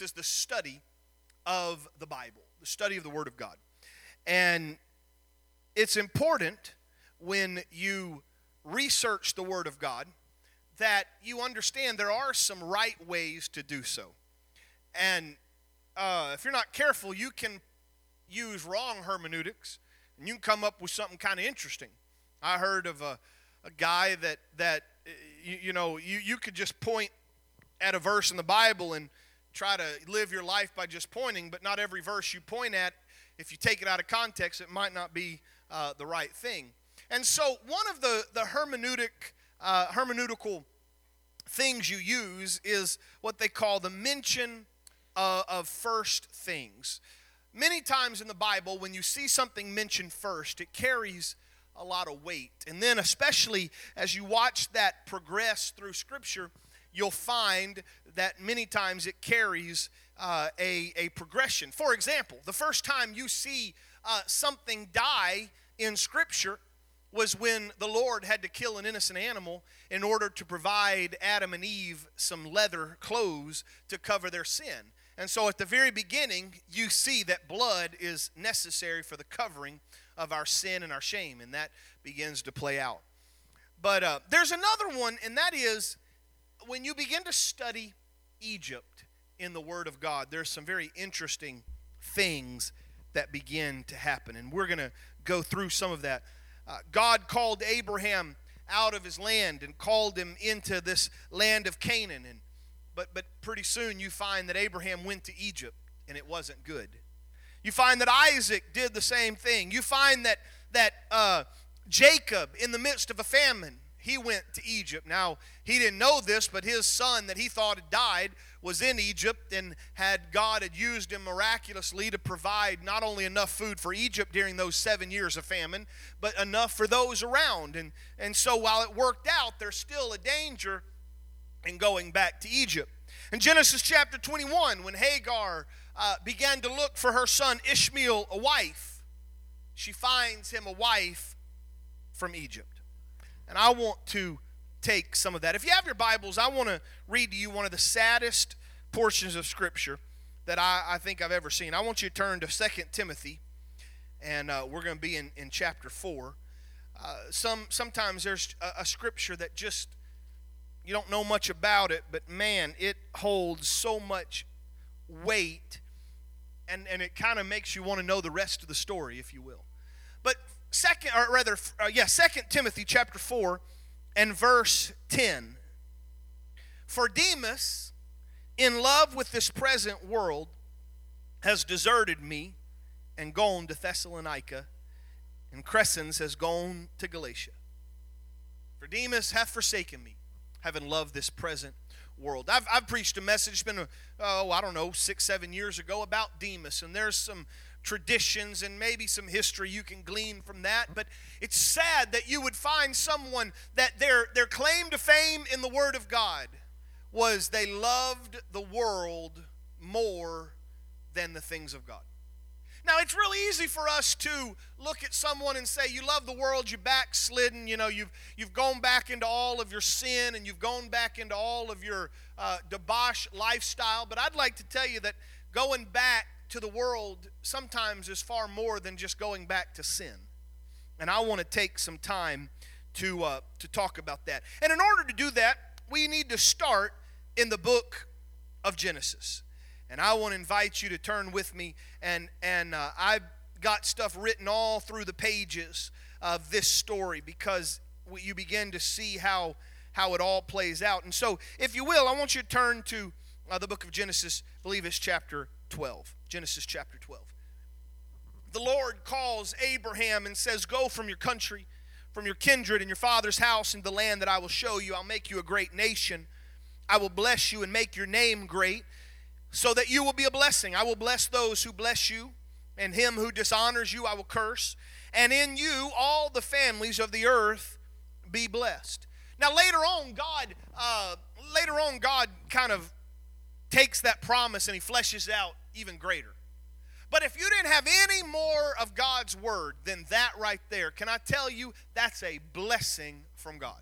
is the study of the Bible, the study of the Word of God. And it's important when you research the Word of God that you understand there are some right ways to do so. And uh, if you're not careful, you can use wrong hermeneutics and you can come up with something kind of interesting. I heard of a, a guy that, that you, you know, you, you could just point at a verse in the Bible and try to live your life by just pointing, but not every verse you point at, if you take it out of context, it might not be uh, the right thing. And so, one of the, the hermeneutic, uh, hermeneutical things you use is what they call the mention uh, of first things. Many times in the Bible, when you see something mentioned first, it carries a lot of weight. And then, especially as you watch that progress through Scripture, you'll find that many times it carries uh, a, a progression. For example, the first time you see uh, something die in Scripture was when the Lord had to kill an innocent animal in order to provide Adam and Eve some leather clothes to cover their sin. And so at the very beginning, you see that blood is necessary for the covering of our sin and our shame, and that begins to play out. But uh, there's another one, and that is when you begin to study Egypt in the Word of God, there's some very interesting things that begin to happen. And we're going to go through some of that. Uh, God called Abraham out of his land and called him into this land of Canaan. And, but, but pretty soon you find that Abraham went to Egypt and it wasn't good. You find that Isaac did the same thing. You find that, that uh, Jacob, in the midst of a famine, he went to Egypt. Now, he didn't know this, but his son that he thought had died was in Egypt and had God had used him miraculously to provide not only enough food for Egypt during those seven years of famine, but enough for those around. And, and so while it worked out, there's still a danger in going back to Egypt. In Genesis chapter 21, when Hagar uh, began to look for her son Ishmael a wife, she finds him a wife from Egypt. And I want to take some of that. If you have your Bibles, I want to read to you one of the saddest portions of Scripture that I, I think I've ever seen. I want you to turn to Second Timothy, and uh, we're going to be in, in chapter 4. Uh, some Sometimes there's a, a Scripture that just, you don't know much about it, but man, it holds so much weight, and, and it kind of makes you want to know the rest of the story, if you will. But second, or rather, uh, yeah, Second Timothy chapter four and verse ten. For Demas, in love with this present world, has deserted me and gone to Thessalonica, and Crescens has gone to Galatia. For Demas hath forsaken me, having loved this present world. I've, I've preached a message, been, oh, I don't know, six, seven years ago about Demas, and there's some traditions and maybe some history you can glean from that. But it's sad that you would find someone that their, their claim to fame in the Word of God was they loved the world more than the things of God. Now, it's really easy for us to look at someone and say, You love the world, you backslidden, you know, you've, you've gone back into all of your sin and you've gone back into all of your uh, debauch lifestyle. But I'd like to tell you that going back to the world sometimes is far more than just going back to sin. And I want to take some time to, uh, to talk about that. And in order to do that, we need to start in the book of Genesis. And I want to invite you to turn with me, and, and uh, I've got stuff written all through the pages of this story because you begin to see how, how it all plays out. And so, if you will, I want you to turn to uh, the book of Genesis, I believe it's chapter 12. Genesis chapter 12. The Lord calls Abraham and says, Go from your country, from your kindred and your father's house into the land that I will show you. I'll make you a great nation. I will bless you and make your name great, so that you will be a blessing. I will bless those who bless you, and him who dishonors you I will curse. And in you all the families of the earth be blessed. Now later on, God, uh, later on, God kind of takes that promise and he fleshes out even greater. But if you didn't have any more of God's word than that right there, can I tell you that's a blessing from God?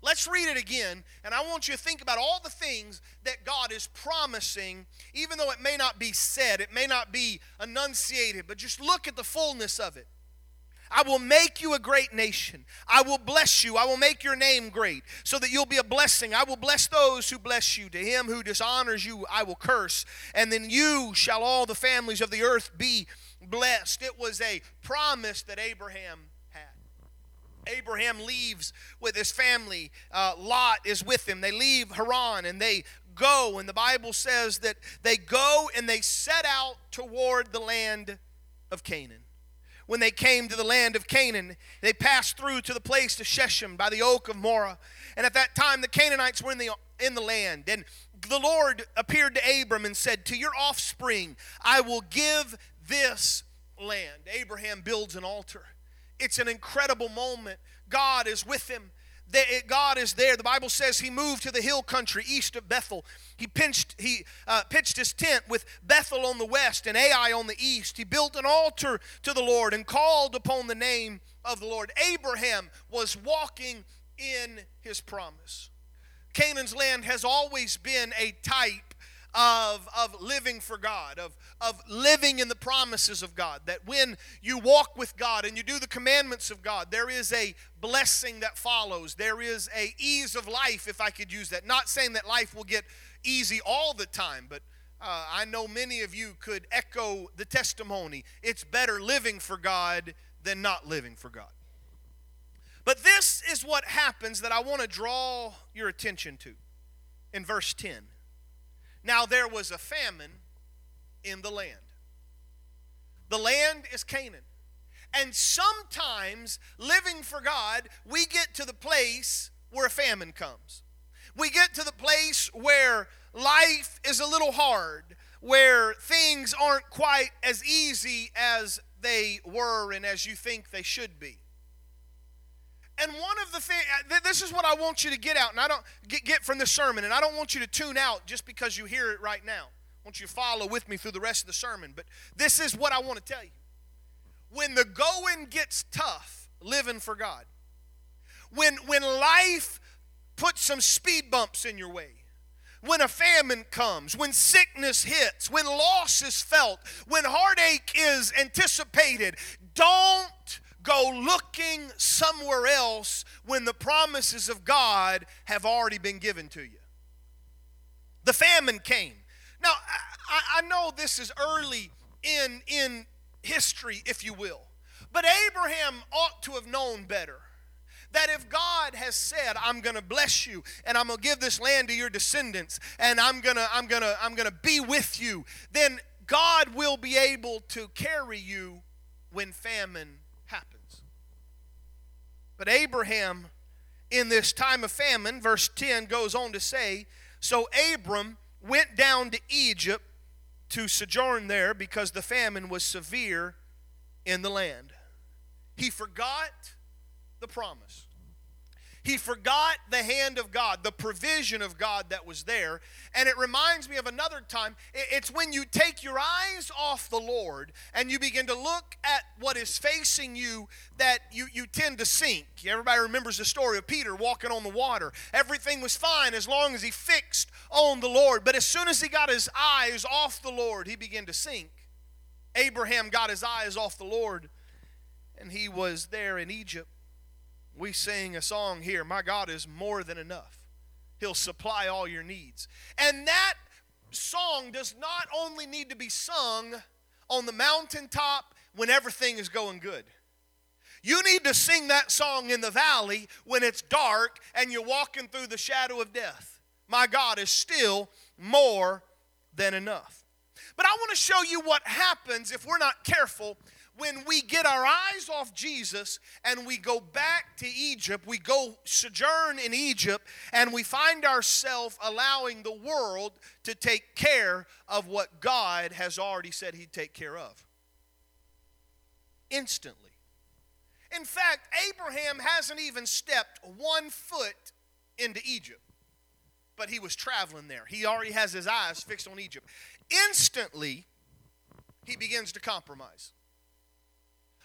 Let's read it again, and I want you to think about all the things that God is promising, even though it may not be said, it may not be enunciated, but just look at the fullness of it. I will make you a great nation. I will bless you. I will make your name great so that you'll be a blessing. I will bless those who bless you. To him who dishonors you, I will curse. And then you shall all the families of the earth be blessed. It was a promise that Abraham had. Abraham leaves with his family. Uh, Lot is with him. They leave Haran and they go. And the Bible says that they go and they set out toward the land of Canaan when they came to the land of Canaan. They passed through to the place of Shechem by the oak of Moreh. And at that time, the Canaanites were in the, in the land. And the Lord appeared to Abram and said, To your offspring, I will give this land. Abraham builds an altar. It's an incredible moment. God is with him. God is there. The Bible says he moved to the hill country east of Bethel. He pinched, he uh, pitched his tent with Bethel on the west and Ai on the east. He built an altar to the Lord and called upon the name of the Lord. Abraham was walking in his promise. Canaan's land has always been a type of, of living for God, of, of living in the promises of God. That when you walk with God and you do the commandments of God, there is a blessing that follows. There is a ease of life, if I could use that. Not saying that life will get easy all the time, but uh, I know many of you could echo the testimony. It's better living for God than not living for God. But this is what happens that I want to draw your attention to in verse 10. Now there was a famine in the land. The land is Canaan. And sometimes, living for God, we get to the place where a famine comes. We get to the place where life is a little hard, where things aren't quite as easy as they were and as you think they should be. And one of the things, uh, this is what I want you to get out, and I don't get, from this sermon, and I don't want you to tune out just because you hear it right now. I want you to follow with me through the rest of the sermon. But this is what I want to tell you. When the going gets tough, living for God, when, when life puts some speed bumps in your way, when a famine comes, when sickness hits, when loss is felt, when heartache is anticipated, don't go looking somewhere else when the promises of God have already been given to you. The famine came. Now, I, I know this is early in, in history, if you will, but Abraham ought to have known better that if God has said, I'm going to bless you and I'm going to give this land to your descendants and I'm going to I'm going to I'm going to be with you, then God will be able to carry you when famine but Abraham, in this time of famine, verse 10 goes on to say, So Abram went down to Egypt to sojourn there because the famine was severe in the land. He forgot the promise. He forgot the hand of God, the provision of God that was there. And it reminds me of another time. It's when you take your eyes off the Lord and you begin to look at what is facing you that you, you tend to sink. Everybody remembers the story of Peter walking on the water. Everything was fine as long as he fixed on the Lord. But as soon as he got his eyes off the Lord, he began to sink. Abraham got his eyes off the Lord and he was there in Egypt we sing a song here My God is more than enough. He'll supply all your needs. And that song does not only need to be sung on the mountaintop when everything is going good. You need to sing that song in the valley when it's dark and you're walking through the shadow of death. My God is still more than enough. But I want to show you what happens if we're not careful when we get our eyes off Jesus and we go back to Egypt, we go sojourn in Egypt, and we find ourselves allowing the world to take care of what God has already said He'd take care of. Instantly. In fact, Abraham hasn't even stepped one foot into Egypt, but he was traveling there. He already has his eyes fixed on Egypt. Instantly, he begins to compromise.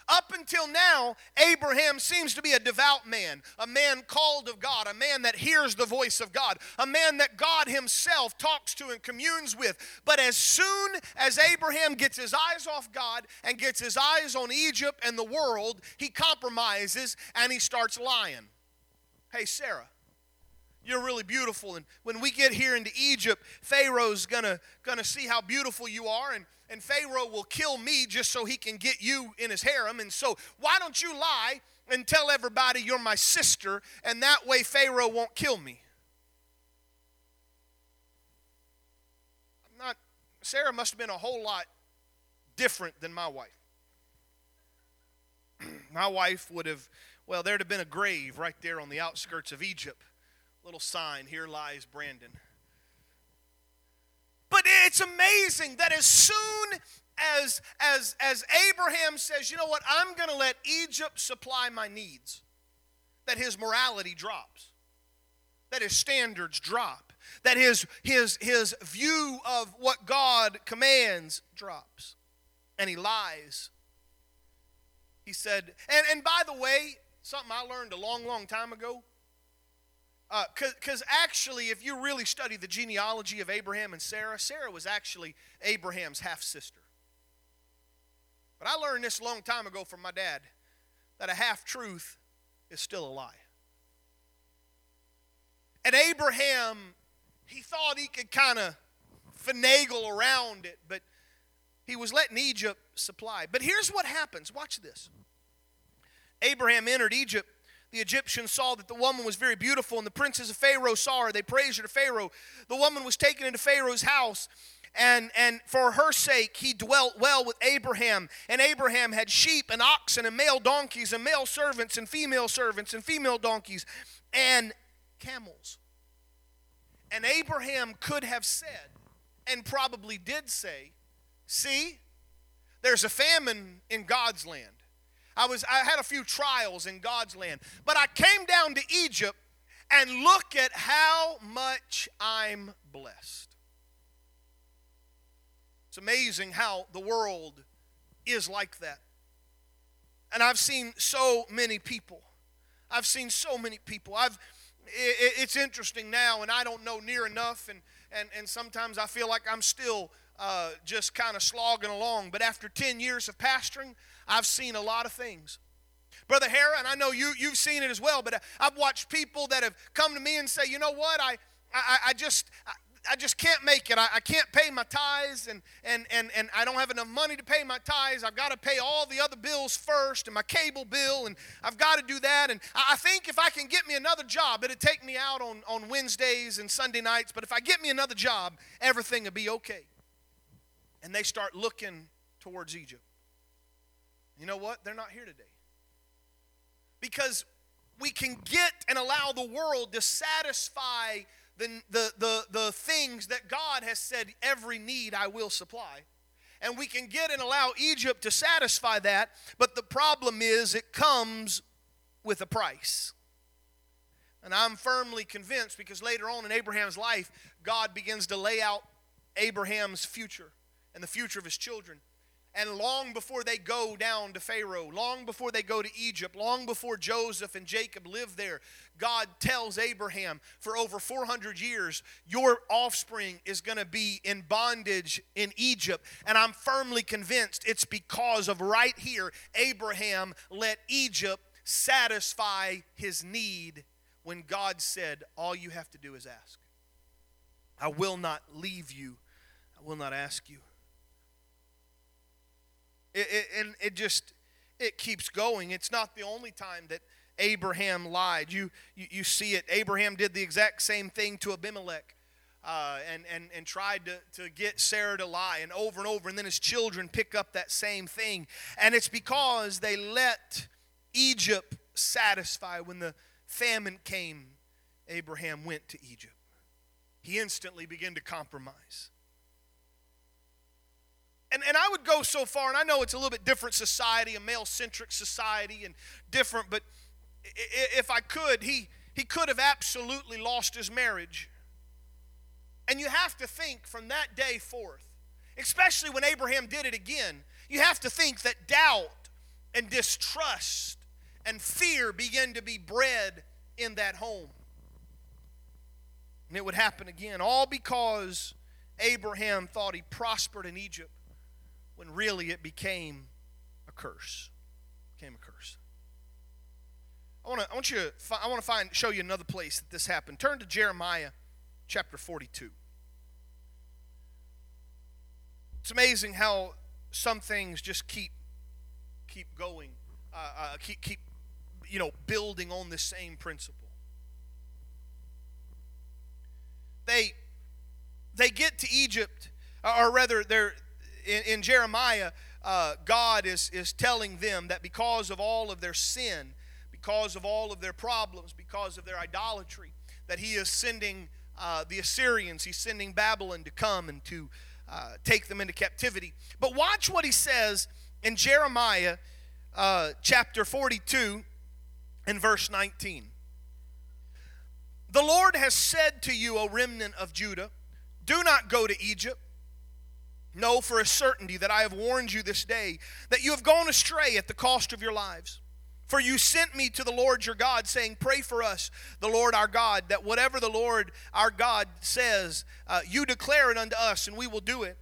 Up until now, Abraham seems to be a devout man, a man called of God, a man that hears the voice of God, a man that God himself talks to and communes with. But as soon as Abraham gets his eyes off God and gets his eyes on Egypt and the world, he compromises and he starts lying. Hey, Sarah, you're really beautiful. And when we get here into Egypt, Pharaoh's gonna, gonna see how beautiful you are. And and Pharaoh will kill me just so he can get you in his harem. And so, why don't you lie and tell everybody you're my sister, and that way Pharaoh won't kill me? I'm not, Sarah must have been a whole lot different than my wife. my wife would have, well, there'd have been a grave right there on the outskirts of Egypt. Little sign, here lies Brandon. It's amazing that as soon as, as, as Abraham says, you know what, I'm going to let Egypt supply my needs, that his morality drops, that his standards drop, that his, his, his view of what God commands drops, and he lies. He said, and, and by the way, something I learned a long, long time ago because uh, actually, if you really study the genealogy of Abraham and Sarah, Sarah was actually Abraham's half sister. But I learned this a long time ago from my dad that a half truth is still a lie. And Abraham, he thought he could kind of finagle around it, but he was letting Egypt supply. But here's what happens watch this. Abraham entered Egypt the Egyptians saw that the woman was very beautiful, and the princes of Pharaoh saw her. They praised her to Pharaoh. The woman was taken into Pharaoh's house, and, and for her sake he dwelt well with Abraham. And Abraham had sheep and oxen and male donkeys and male servants and female servants and female donkeys and camels. And Abraham could have said, and probably did say, See, there's a famine in God's land. I was I had a few trials in God's land, but I came down to Egypt and look at how much I'm blessed. It's amazing how the world is like that. And I've seen so many people. I've seen so many people. I've it's interesting now, and I don't know near enough, and and and sometimes I feel like I'm still uh, just kind of slogging along. But after 10 years of pastoring, I've seen a lot of things. Brother Hara, and I know you, you've seen it as well, but I've watched people that have come to me and say, you know what, I, I, I just, I, I just can't make it. I, I, can't pay my tithes, and, and, and, and I don't have enough money to pay my tithes. I've got to pay all the other bills first, and my cable bill, and I've got to do that. And I think if I can get me another job, it'll take me out on, on Wednesdays and Sunday nights. But if I get me another job, everything will be okay. And they start looking towards Egypt. You know what? They're not here today. Because we can get and allow the world to satisfy the, the, the, the things that God has said, every need I will supply. And we can get and allow Egypt to satisfy that, but the problem is it comes with a price. And I'm firmly convinced because later on in Abraham's life, God begins to lay out Abraham's future and the future of his children. And long before they go down to Pharaoh, long before they go to Egypt, long before Joseph and Jacob lived there, God tells Abraham for over 400 years, your offspring is going to be in bondage in Egypt. And I'm firmly convinced it's because of right here, Abraham let Egypt satisfy his need when God said, All you have to do is ask. I will not leave you, I will not ask you. It, it, and it just it keeps going. It's not the only time that Abraham lied. You, you, you see it. Abraham did the exact same thing to Abimelech. Uh, and, and, and tried to, to get Sarah to lie, and over and over. And then his children pick up that same thing. And it's because they let Egypt satisfy. When the famine came, Abraham went to Egypt. He instantly began to compromise. And, and I would go so far, and I know it's a little bit different society, a male centric society, and different, but if I could, he, he could have absolutely lost his marriage. And you have to think from that day forth, especially when Abraham did it again, you have to think that doubt and distrust and fear began to be bred in that home. And it would happen again, all because Abraham thought he prospered in Egypt when really it became a curse. became a curse. I want to I want you to I want to find show you another place that this happened. Turn to Jeremiah chapter 42. It's amazing how some things just keep keep going, uh, uh, keep keep you know building on the same principle. They they get to Egypt, or rather, they're in, in Jeremiah. Uh, God is is telling them that because of all of their sin, because of all of their problems, because of their idolatry, that He is sending uh, the Assyrians, He's sending Babylon to come and to uh, take them into captivity. But watch what he says in Jeremiah uh, chapter 42 and verse 19. The Lord has said to you, O remnant of Judah, do not go to Egypt. Know for a certainty that I have warned you this day that you have gone astray at the cost of your lives. For you sent me to the Lord your God, saying, Pray for us, the Lord our God, that whatever the Lord our God says, uh, you declare it unto us, and we will do it.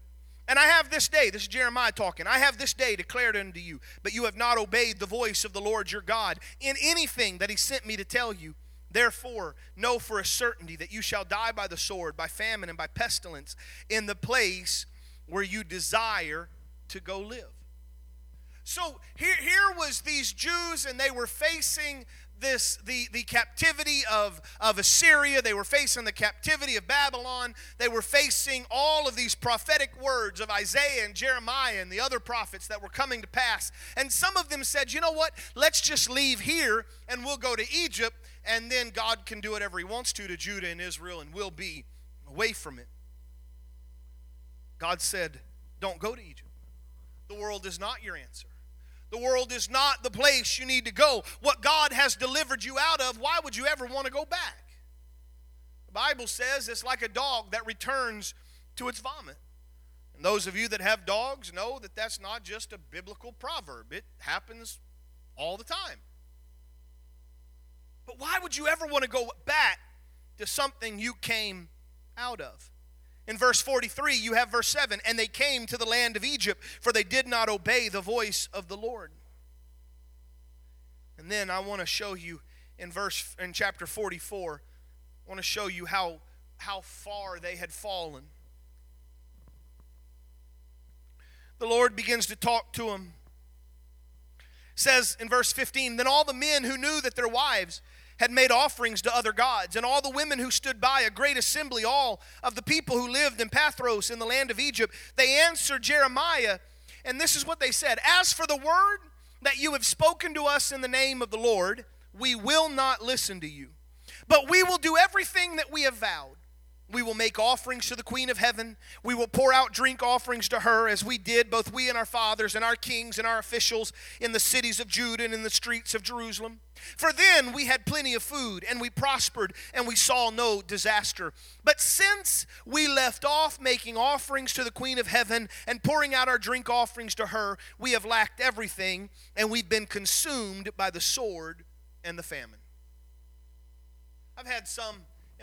And I have this day, this is Jeremiah talking, I have this day declared unto you, but you have not obeyed the voice of the Lord your God in anything that he sent me to tell you. Therefore, know for a certainty that you shall die by the sword, by famine, and by pestilence in the place where you desire to go live. So here, here was these Jews, and they were facing this the, the captivity of, of Assyria. They were facing the captivity of Babylon. They were facing all of these prophetic words of Isaiah and Jeremiah and the other prophets that were coming to pass. And some of them said, you know what? Let's just leave here and we'll go to Egypt, and then God can do whatever He wants to to Judah and Israel, and we'll be away from it. God said, don't go to Egypt. The world is not your answer. The world is not the place you need to go. What God has delivered you out of, why would you ever want to go back? The Bible says it's like a dog that returns to its vomit. And those of you that have dogs know that that's not just a biblical proverb, it happens all the time. But why would you ever want to go back to something you came out of? In verse 43, you have verse 7 and they came to the land of Egypt, for they did not obey the voice of the Lord. And then I want to show you in verse in chapter 44, I want to show you how how far they had fallen. The Lord begins to talk to them. Says in verse 15, then all the men who knew that their wives had made offerings to other gods, and all the women who stood by, a great assembly, all of the people who lived in Pathros in the land of Egypt, they answered Jeremiah, and this is what they said As for the word that you have spoken to us in the name of the Lord, we will not listen to you, but we will do everything that we have vowed. We will make offerings to the Queen of Heaven. We will pour out drink offerings to her, as we did, both we and our fathers, and our kings and our officials, in the cities of Judah and in the streets of Jerusalem. For then we had plenty of food, and we prospered, and we saw no disaster. But since we left off making offerings to the Queen of Heaven and pouring out our drink offerings to her, we have lacked everything, and we've been consumed by the sword and the famine. I've had some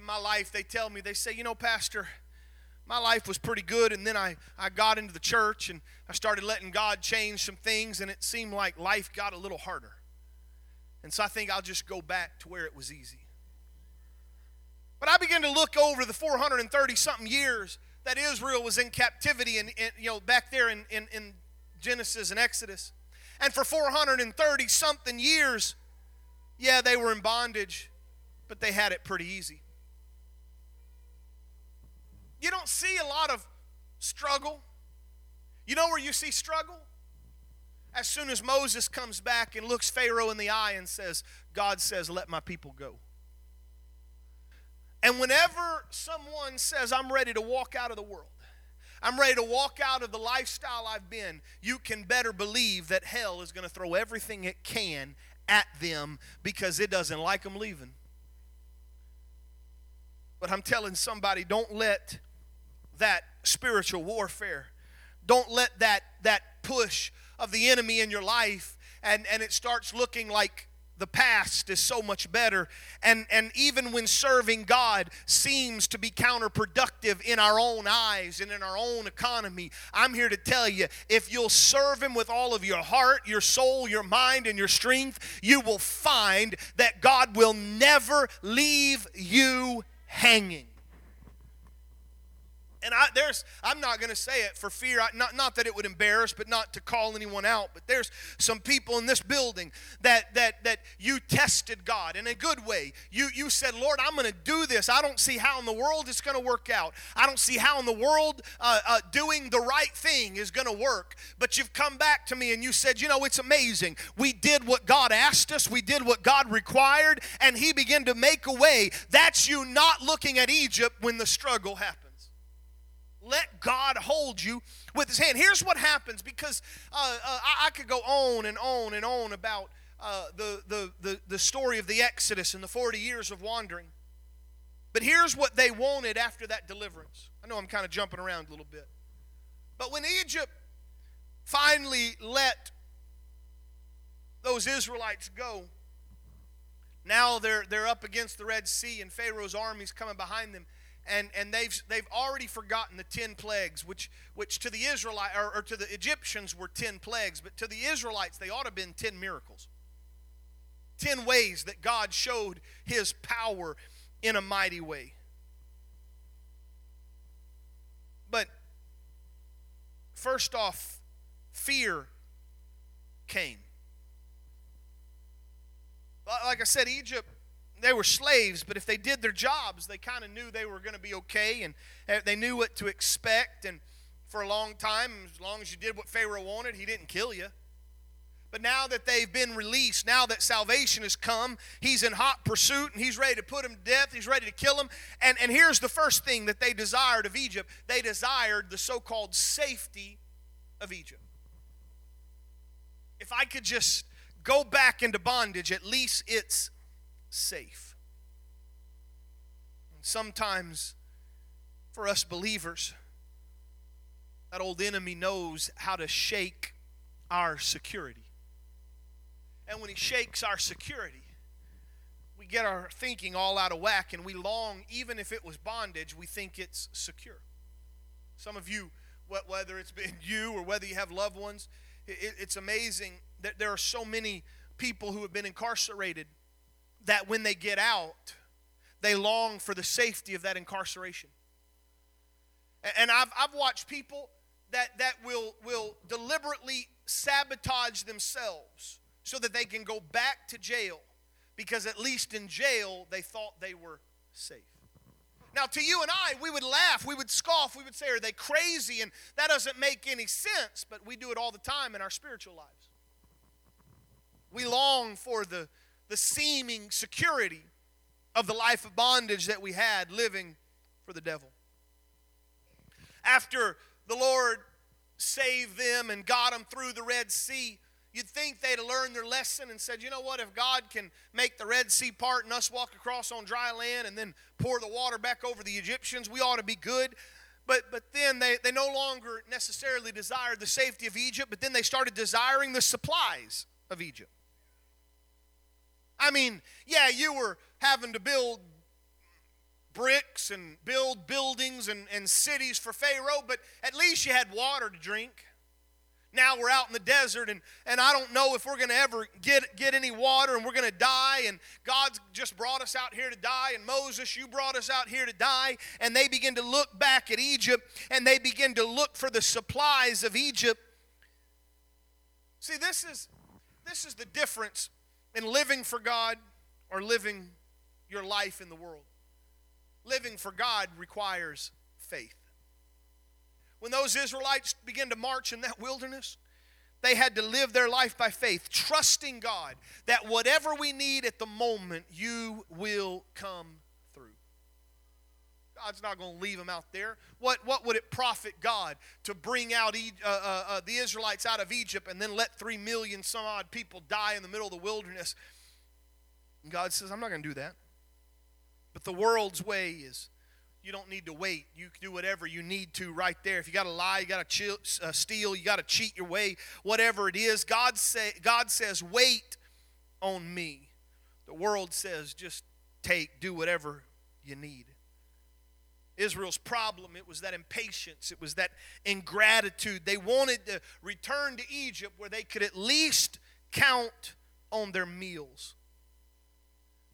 my life, they tell me, they say, you know, Pastor, my life was pretty good, and then I, I got into the church and I started letting God change some things, and it seemed like life got a little harder. And so I think I'll just go back to where it was easy. But I began to look over the 430 something years that Israel was in captivity and, you know back there in, in, in Genesis and Exodus. And for 430 something years, yeah, they were in bondage, but they had it pretty easy. You don't see a lot of struggle. You know where you see struggle? As soon as Moses comes back and looks Pharaoh in the eye and says, God says, let my people go. And whenever someone says, I'm ready to walk out of the world, I'm ready to walk out of the lifestyle I've been, you can better believe that hell is going to throw everything it can at them because it doesn't like them leaving. But I'm telling somebody, don't let that spiritual warfare. Don't let that, that push of the enemy in your life and, and it starts looking like the past is so much better and and even when serving god seems to be counterproductive in our own eyes and in our own economy i'm here to tell you if you'll serve him with all of your heart your soul your mind and your strength you will find that god will never leave you hanging and I, there's, I'm not going to say it for fear, I, not, not that it would embarrass, but not to call anyone out. But there's some people in this building that, that, that you tested God in a good way. You, you said, Lord, I'm going to do this. I don't see how in the world it's going to work out. I don't see how in the world uh, uh, doing the right thing is going to work. But you've come back to me and you said, you know, it's amazing. We did what God asked us, we did what God required, and He began to make a way. That's you not looking at Egypt when the struggle happened let God hold you with his hand. Here's what happens because uh, uh, I, I, could go on and on and on about uh, the, the, the, the story of the Exodus and the 40 years of wandering. But here's what they wanted after that deliverance. I know I'm kind of jumping around a little bit. But when Egypt finally let those Israelites go, now they're, they're up against the Red Sea and Pharaoh's army's coming behind them and, and they've, they've already forgotten the 10 plagues, which, which to the Israelite or, or to the Egyptians were 10 plagues, but to the Israelites, they ought to have been 10 miracles. 10 ways that God showed his power in a mighty way. But first off, fear came. Like I said, Egypt they were slaves, but if they did their jobs, they kind of knew they were going to be okay and eh, they knew what to expect. And for a long time, as long as you did what Pharaoh wanted, he didn't kill you. But now that they've been released, now that salvation has come, he's in hot pursuit and he's ready to put him to death. He's ready to kill him. And, and here's the first thing that they desired of Egypt they desired the so called safety of Egypt. If I could just go back into bondage, at least it's safe. And sometimes, for us believers, that old enemy knows how to shake our security. And when he shakes our security, we get our thinking all out of whack and we long, even if it was bondage, we think it's secure. Some of you, whether it's been you or whether you have loved ones, it's amazing that there are so many people who have been incarcerated that when they get out, they long for the safety of that incarceration. And I've, I've watched people that, that will, will deliberately sabotage themselves so that they can go back to jail because at least in jail they thought they were safe. Now, to you and I, we would laugh, we would scoff, we would say, Are they crazy? And that doesn't make any sense, but we do it all the time in our spiritual lives. We long for the the seeming security of the life of bondage that we had living for the devil. After the Lord saved them and got them through the Red Sea, you'd think they'd have learned their lesson and said, you know what, if God can make the Red Sea part and us walk across on dry land and then pour the water back over the Egyptians, we ought to be good. But, but then they, they no longer necessarily desired the safety of Egypt, but then they started desiring the supplies of Egypt. I mean, yeah, you were having to build bricks and build buildings and, and cities for Pharaoh, but at least you had water to drink. Now we're out in the desert, and, and I don't know if we're going to ever get, get any water and we're going to die. And God's just brought us out here to die. And Moses, you brought us out here to die. And they begin to look back at Egypt and they begin to look for the supplies of Egypt. See, this is, this is the difference in living for God or living your life in the world. Living for God requires faith. When those Israelites began to march in that wilderness, they had to live their life by faith, trusting God that whatever we need at the moment, you will come. God's not going to leave them out there. What, what would it profit God to bring out uh, uh, uh, the Israelites out of Egypt and then let three million some odd people die in the middle of the wilderness? And God says, I'm not going to do that. But the world's way is you don't need to wait. You can do whatever you need to right there. If you got to lie, you got to uh, steal, you got to cheat your way, whatever it is. God say God says, "Wait on me." The world says, "Just take, do whatever you need." Israel's problem, it was that impatience, it was that ingratitude. They wanted to return to Egypt where they could at least count on their meals.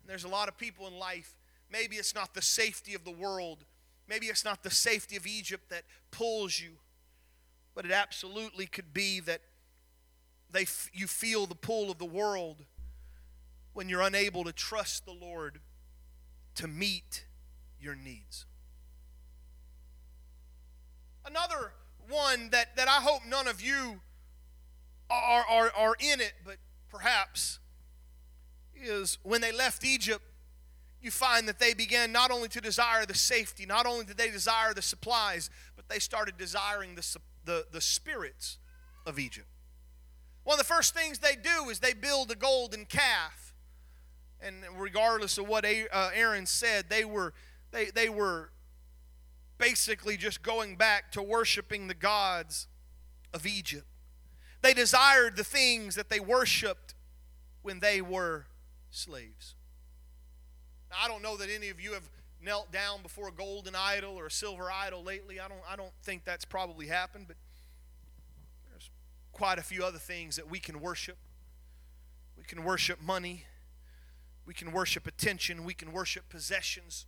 And there's a lot of people in life, maybe it's not the safety of the world, maybe it's not the safety of Egypt that pulls you, but it absolutely could be that they, you feel the pull of the world when you're unable to trust the Lord to meet your needs. Another one that, that I hope none of you are, are, are in it, but perhaps, is when they left Egypt, you find that they began not only to desire the safety, not only did they desire the supplies, but they started desiring the, the, the spirits of Egypt. One of the first things they do is they build a golden calf. And regardless of what uh, Aaron said, they were, they, they were basically just going back to worshiping the gods of Egypt. They desired the things that they worshiped when they were slaves. Now, I don't know that any of you have knelt down before a golden idol or a silver idol lately. I don't, I don't think that's probably happened, but there's quite a few other things that we can worship. We can worship money. We can worship attention. We can worship possessions.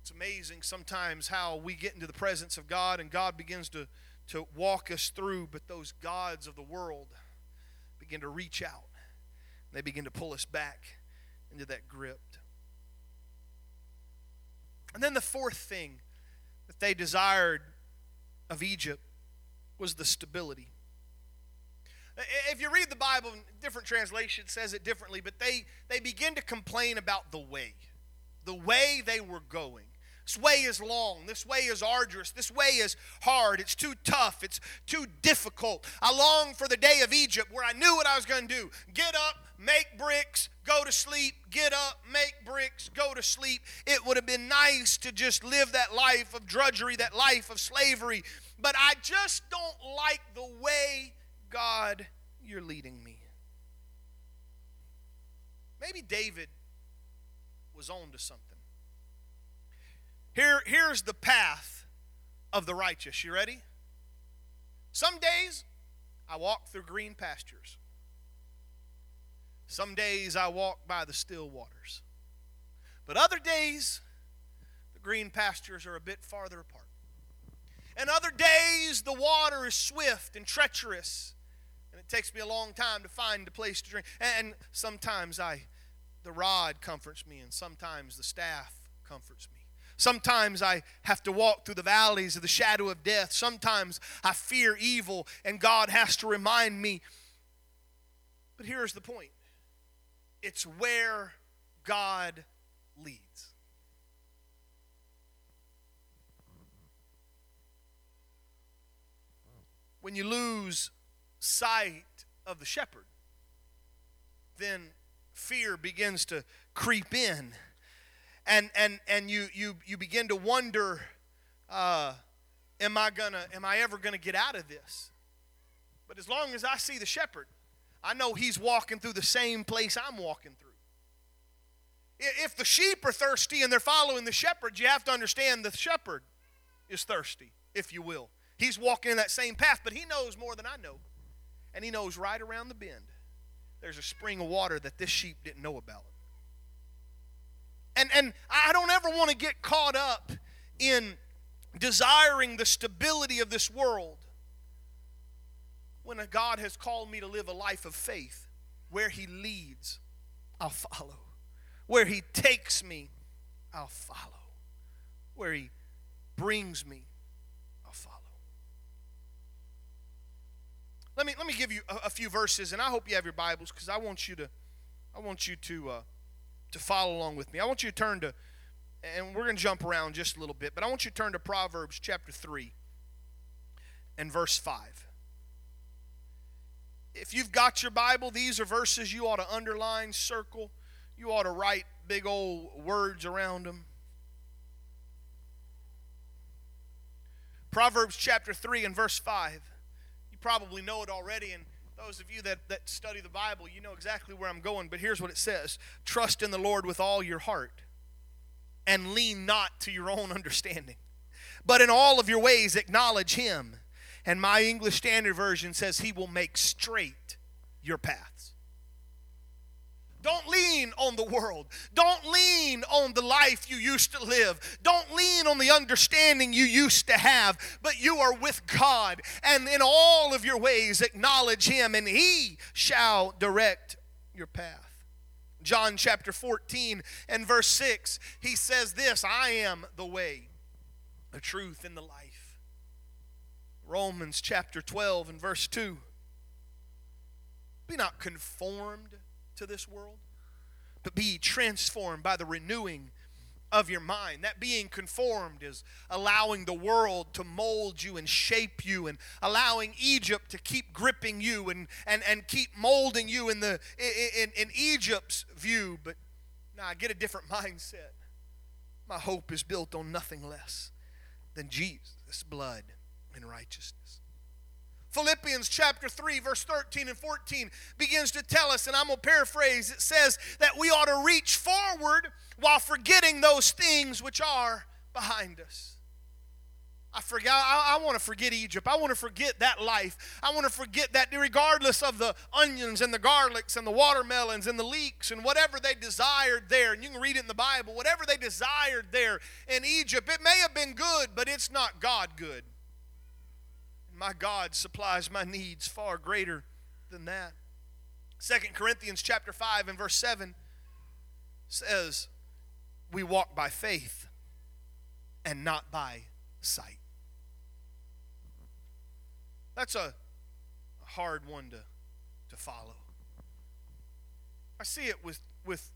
It's amazing sometimes how we get into the presence of God and God begins to, to walk us through, but those gods of the world begin to reach out. They begin to pull us back into that grip. And then the fourth thing that they desired of Egypt was the stability. If you read the Bible, different translations says it differently, but they, they begin to complain about the way, the way they were going. This way is long. This way is arduous. This way is hard. It's too tough. It's too difficult. I long for the day of Egypt where I knew what I was going to do get up, make bricks, go to sleep, get up, make bricks, go to sleep. It would have been nice to just live that life of drudgery, that life of slavery. But I just don't like the way, God, you're leading me. Maybe David was on to something. Here, here's the path of the righteous. You ready? Some days I walk through green pastures. Some days I walk by the still waters. But other days, the green pastures are a bit farther apart. And other days, the water is swift and treacherous, and it takes me a long time to find a place to drink. And sometimes I, the rod comforts me, and sometimes the staff comforts me. Sometimes I have to walk through the valleys of the shadow of death. Sometimes I fear evil, and God has to remind me. But here's the point it's where God leads. When you lose sight of the shepherd, then fear begins to creep in and and and you you you begin to wonder uh, am i gonna am i ever gonna get out of this? But as long as i see the shepherd i know he's walking through the same place i'm walking through. If the sheep are thirsty and they're following the shepherd you have to understand the shepherd is thirsty if you will. He's walking in that same path but he knows more than i know. And he knows right around the bend there's a spring of water that this sheep didn't know about and, and I don't ever want to get caught up in desiring the stability of this world when God has called me to live a life of faith. Where He leads, I'll follow. Where He takes me, I'll follow. Where He brings me, I'll follow. Let me, let me give you a, a few verses, and I hope you have your Bibles because I want you to, I want you to uh, to follow along with me. I want you to turn to, and we're going to jump around just a little bit, but I want you to turn to Proverbs chapter 3 and verse 5. If you've got your Bible, these are verses you ought to underline, circle, you ought to write big old words around them. Proverbs chapter 3 and verse 5. You probably know it already, and those of you that, that study the Bible, you know exactly where I'm going, but here's what it says Trust in the Lord with all your heart, and lean not to your own understanding, but in all of your ways acknowledge Him. And my English Standard Version says, He will make straight your paths. Don't lean on the world. Don't lean on the life you used to live. Don't lean on the understanding you used to have. But you are with God, and in all of your ways acknowledge Him, and He shall direct your path. John chapter 14 and verse 6, he says this I am the way, the truth, and the life. Romans chapter 12 and verse 2. Be not conformed to this world, but be transformed by the renewing of your mind. That being conformed is allowing the world to mold you and shape you and allowing Egypt to keep gripping you and, and, and keep molding you in, the, in, in Egypt's view. But now get a different mindset. My hope is built on nothing less than Jesus' blood and righteousness. Philippians chapter 3, verse 13 and 14 begins to tell us, and I'm going to paraphrase, it says that we ought to reach forward while forgetting those things which are behind us. I forgot. I, I want to forget Egypt. I want to forget that life. I want to forget that, regardless of the onions and the garlics and the watermelons and the leeks and whatever they desired there. And you can read it in the Bible. Whatever they desired there in Egypt, it may have been good, but it's not God good my God supplies my needs far greater than that. Second Corinthians chapter 5 and verse 7 says, We walk by faith and not by sight. That's a, hard one to, to follow. I see it with, with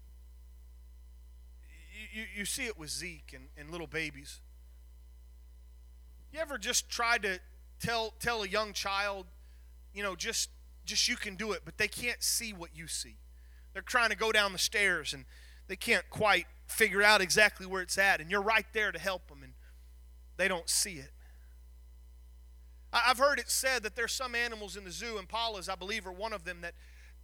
you, you see it with Zeke and, and little babies. You ever just tried to tell tell a young child, you know, just just you can do it, but they can't see what you see. They're trying to go down the stairs and they can't quite figure out exactly where it's at, and you're right there to help them, and they don't see it. I've heard it said that there's some animals in the zoo, and impalas, I believe, are one of them, that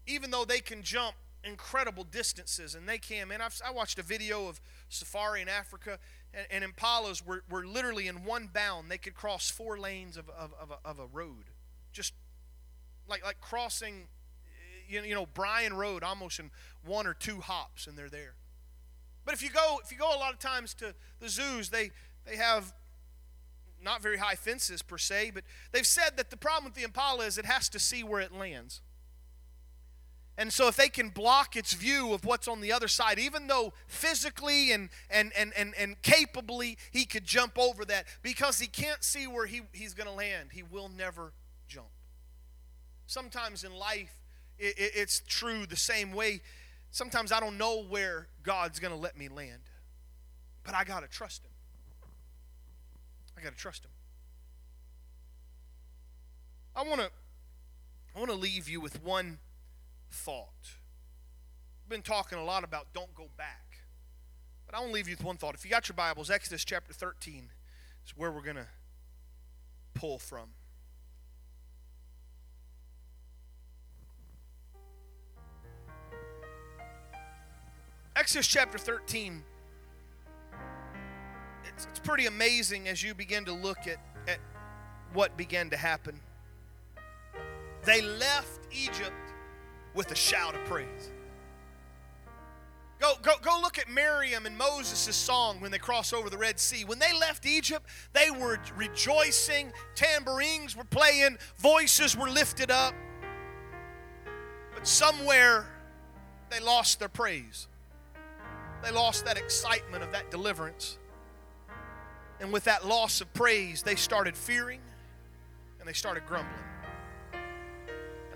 even though they can jump incredible distances, and they can, man, I've, I watched a video of safari in Africa, and, and impalas were, were literally in one bound. They could cross four lanes of, of, of, a, of a road. Just like, like crossing, you you know, Bryan Road almost in one or two hops, and they're there. But if you go, if you go a lot of times to the zoos, they, they have not very high fences per se, but they've said that the problem with the impala is it has to see where it lands. And so if they can block its view of what's on the other side, even though physically and, and, and, and, and capably he could jump over that, because he can't see where he, he's going to land, he will never jump. Sometimes in life, it, it, it's true the same way. Sometimes I don't know where God's going to let me land, but I got to trust him. I got to trust him. I want to I want to leave you with one thought. I've been talking a lot about don't go back. But I want to leave you with one thought. If you got your Bibles, Exodus chapter 13 is where we're going to pull from. Exodus chapter 13. It's, it's pretty amazing as you begin to look at, at what began to happen. They left Egypt with a shout of praise. Go, go, go look at Miriam and Moses' song when they cross over the Red Sea. When they left Egypt, they were rejoicing, tambourines were playing, voices were lifted up. But somewhere they lost their praise. They lost that excitement of that deliverance. And with that loss of praise, they started fearing and they started grumbling.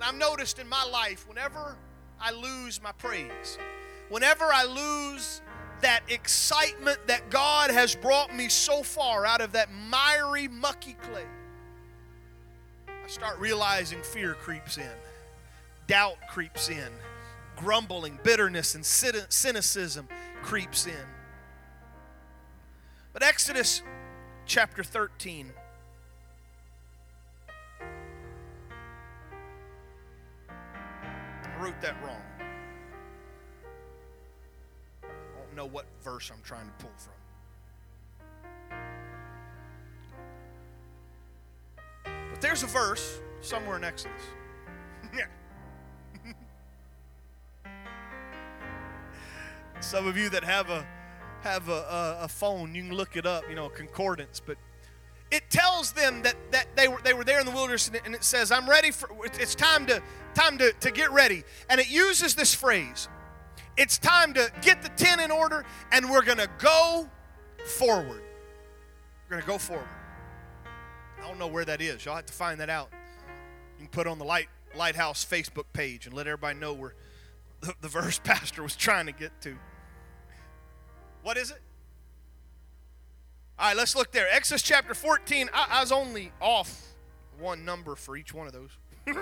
I've noticed in my life, whenever I lose my praise, whenever I lose that excitement that God has brought me so far out of that miry, mucky clay, I start realizing fear creeps in, doubt creeps in, grumbling, bitterness, and cynicism creeps in. But Exodus chapter 13 wrote that wrong. I don't know what verse I'm trying to pull from. But there's a verse somewhere in Exodus. Some of you that have a have a, a, a, phone, you can look it up, you know, concordance. But it tells them that, that they were they were there in the wilderness, and it says, "I'm ready for. It's time to time to, to get ready." And it uses this phrase. It's time to get the tent in order, and we're going to go forward. We're going to go forward. I don't know where that is. Y'all have to find that out. You can put on the light lighthouse Facebook page and let everybody know where the, the verse pastor was trying to get to. What is it? All right, let's look there. Exodus chapter 14. I, I was only off one number for each one of those.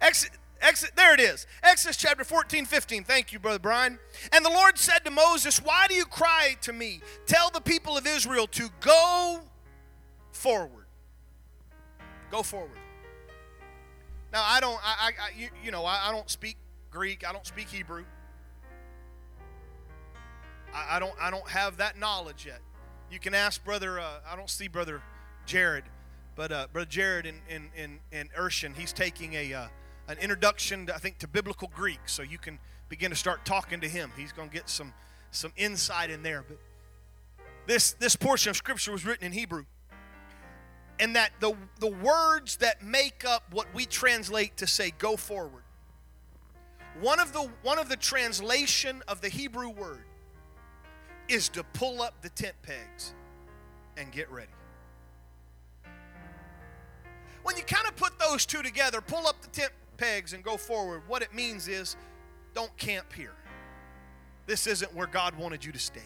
Exit, there it is. Exodus chapter 14, 15. Thank you, Brother Brian. And the Lord said to Moses, Why do you cry to me? Tell the people of Israel to go forward. Go forward. Now, I don't, I, I you, you know, I, I don't speak Greek. I don't speak Hebrew. I, I, don't I don't have that knowledge yet. You can ask brother. Uh, I don't see brother Jared, but uh, brother Jared in in in, in Urshan, he's taking a uh, an introduction, to, I think, to biblical Greek. So you can begin to start talking to him. He's going to get some some insight in there. But this this portion of scripture was written in Hebrew. And that the, the words that make up what we translate to say go forward. One of the one of the translation of the Hebrew word is to pull up the tent pegs and get ready. When you kind of put those two together, pull up the tent pegs and go forward, what it means is don't camp here. This isn't where God wanted you to stay.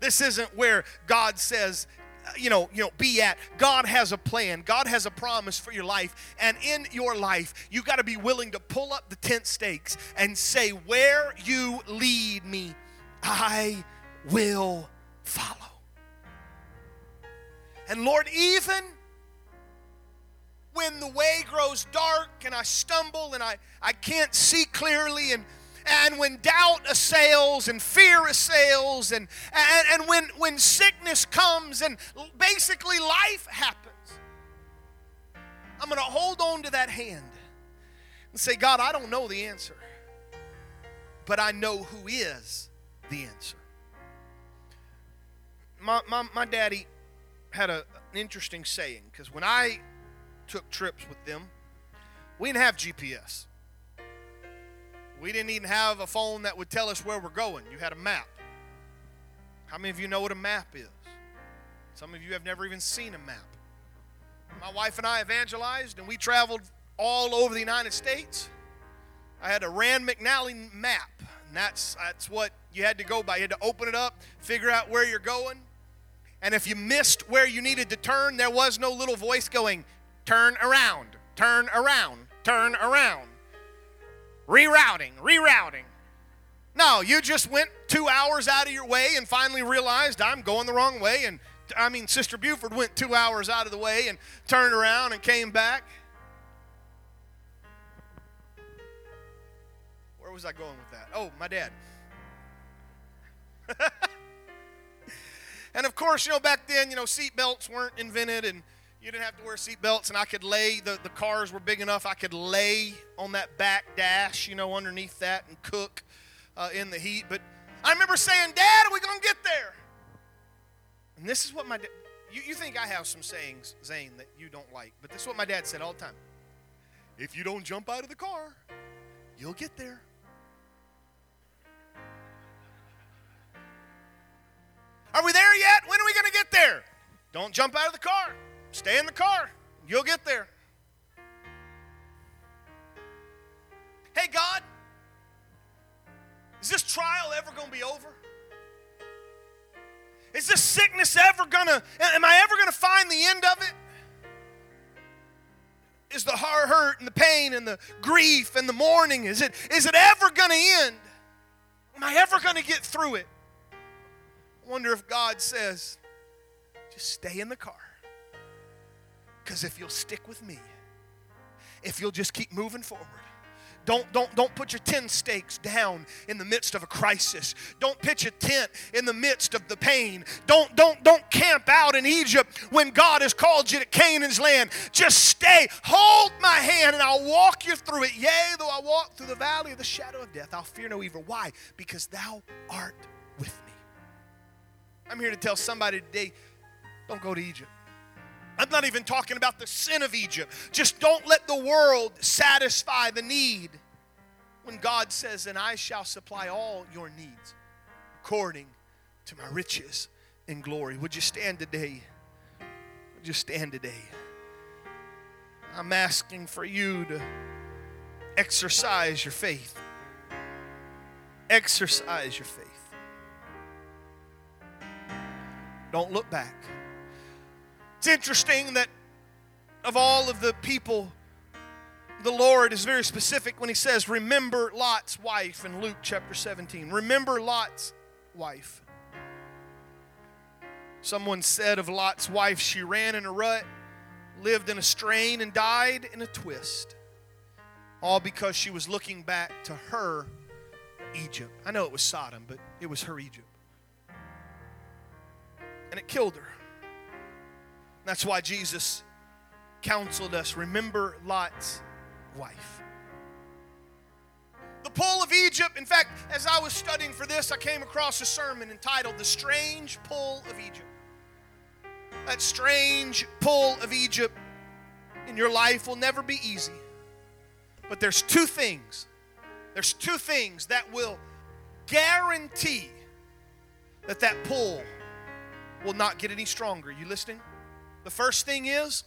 This isn't where God says, uh, you know, you know, be at. God has a plan. God has a promise for your life. And in your life, you got to be willing to pull up the tent stakes and say, "Where you lead me, I will follow. And Lord, even when the way grows dark and I stumble and I, I can't see clearly and and when doubt assails and fear assails and, and, and when, when sickness comes and basically life happens, I'm going to hold on to that hand and say, God, I don't know the answer, but I know who is the answer. My, my, my daddy had a, an interesting saying because when I took trips with them, we didn't have GPS. We didn't even have a phone that would tell us where we're going. You had a map. How many of you know what a map is? Some of you have never even seen a map. My wife and I evangelized, and we traveled all over the United States. I had a Rand McNally map, and that's, that's what you had to go by. You had to open it up, figure out where you're going, and if you missed where you needed to turn, there was no little voice going, turn around, turn around, turn around. Rerouting, rerouting. No, you just went two hours out of your way and finally realized I'm going the wrong way. And I mean, Sister Buford went two hours out of the way and turned around and came back. Where was I going with that? Oh, my dad. And of course, you know, back then, you know, seat belts weren't invented and you didn't have to wear seatbelts, and I could lay, the, the cars were big enough, I could lay on that back dash, you know, underneath that and cook uh, in the heat. But I remember saying, Dad, are we going to get there? And this is what my dad, you, you think I have some sayings, Zane, that you don't like, but this is what my dad said all the time. If you don't jump out of the car, you'll get there. Are we there yet? When are we going to get there? Don't jump out of the car. Stay in the car. You'll get there. Hey, God, is this trial ever going to be over? Is this sickness ever going to, am I ever going to find the end of it? Is the heart hurt and the pain and the grief and the mourning, is it, is it ever going to end? Am I ever going to get through it? I wonder if God says, just stay in the car. Because if you'll stick with me, if you'll just keep moving forward, Don't, don't, don't put your tent stakes down in the midst of a crisis. Don't pitch a tent in the midst of the pain. Don't, don't, don't camp out in Egypt when God has called you to Canaan's land. Just stay. Hold my hand and I'll walk you through it. Yea, though I walk through the valley of the shadow of death, I'll fear no evil. Why? Because thou art with me. I'm here to tell somebody today don't go to Egypt. Not even talking about the sin of Egypt. Just don't let the world satisfy the need when God says, And I shall supply all your needs according to my riches in glory. Would you stand today? Would you stand today? I'm asking for you to exercise your faith. Exercise your faith. Don't look back. It's interesting that of all of the people, the Lord is very specific when He says, Remember Lot's wife in Luke chapter 17. Remember Lot's wife. Someone said of Lot's wife, she ran in a rut, lived in a strain, and died in a twist. All because she was looking back to her Egypt. I know it was Sodom, but it was her Egypt. And it killed her. That's why Jesus counseled us remember Lot's wife. The pull of Egypt, in fact, as I was studying for this, I came across a sermon entitled The Strange Pull of Egypt. That strange pull of Egypt in your life will never be easy. But there's two things. There's two things that will guarantee that that pull will not get any stronger. You listening? The first thing is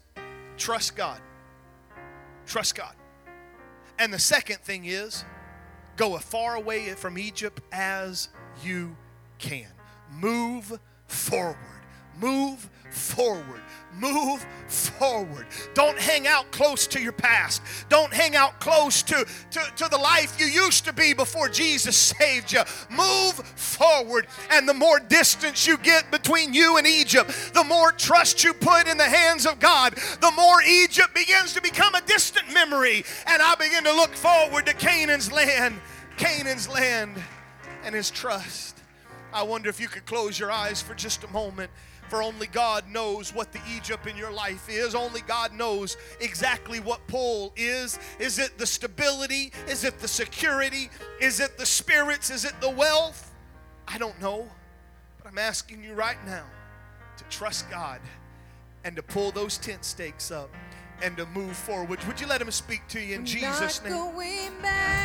trust God. Trust God. And the second thing is go as far away from Egypt as you can. Move forward. Move forward. Move forward. Don't hang out close to your past. Don't hang out close to, to, to the life you used to be before Jesus saved you. Move forward. And the more distance you get between you and Egypt, the more trust you put in the hands of God, the more Egypt begins to become a distant memory. And I begin to look forward to Canaan's land. Canaan's land and his trust. I wonder if you could close your eyes for just a moment. For only God knows what the Egypt in your life is. Only God knows exactly what pull is. Is it the stability? Is it the security? Is it the spirits? Is it the wealth? I don't know. But I'm asking you right now to trust God and to pull those tent stakes up and to move forward. Would you let Him speak to you in Jesus' name?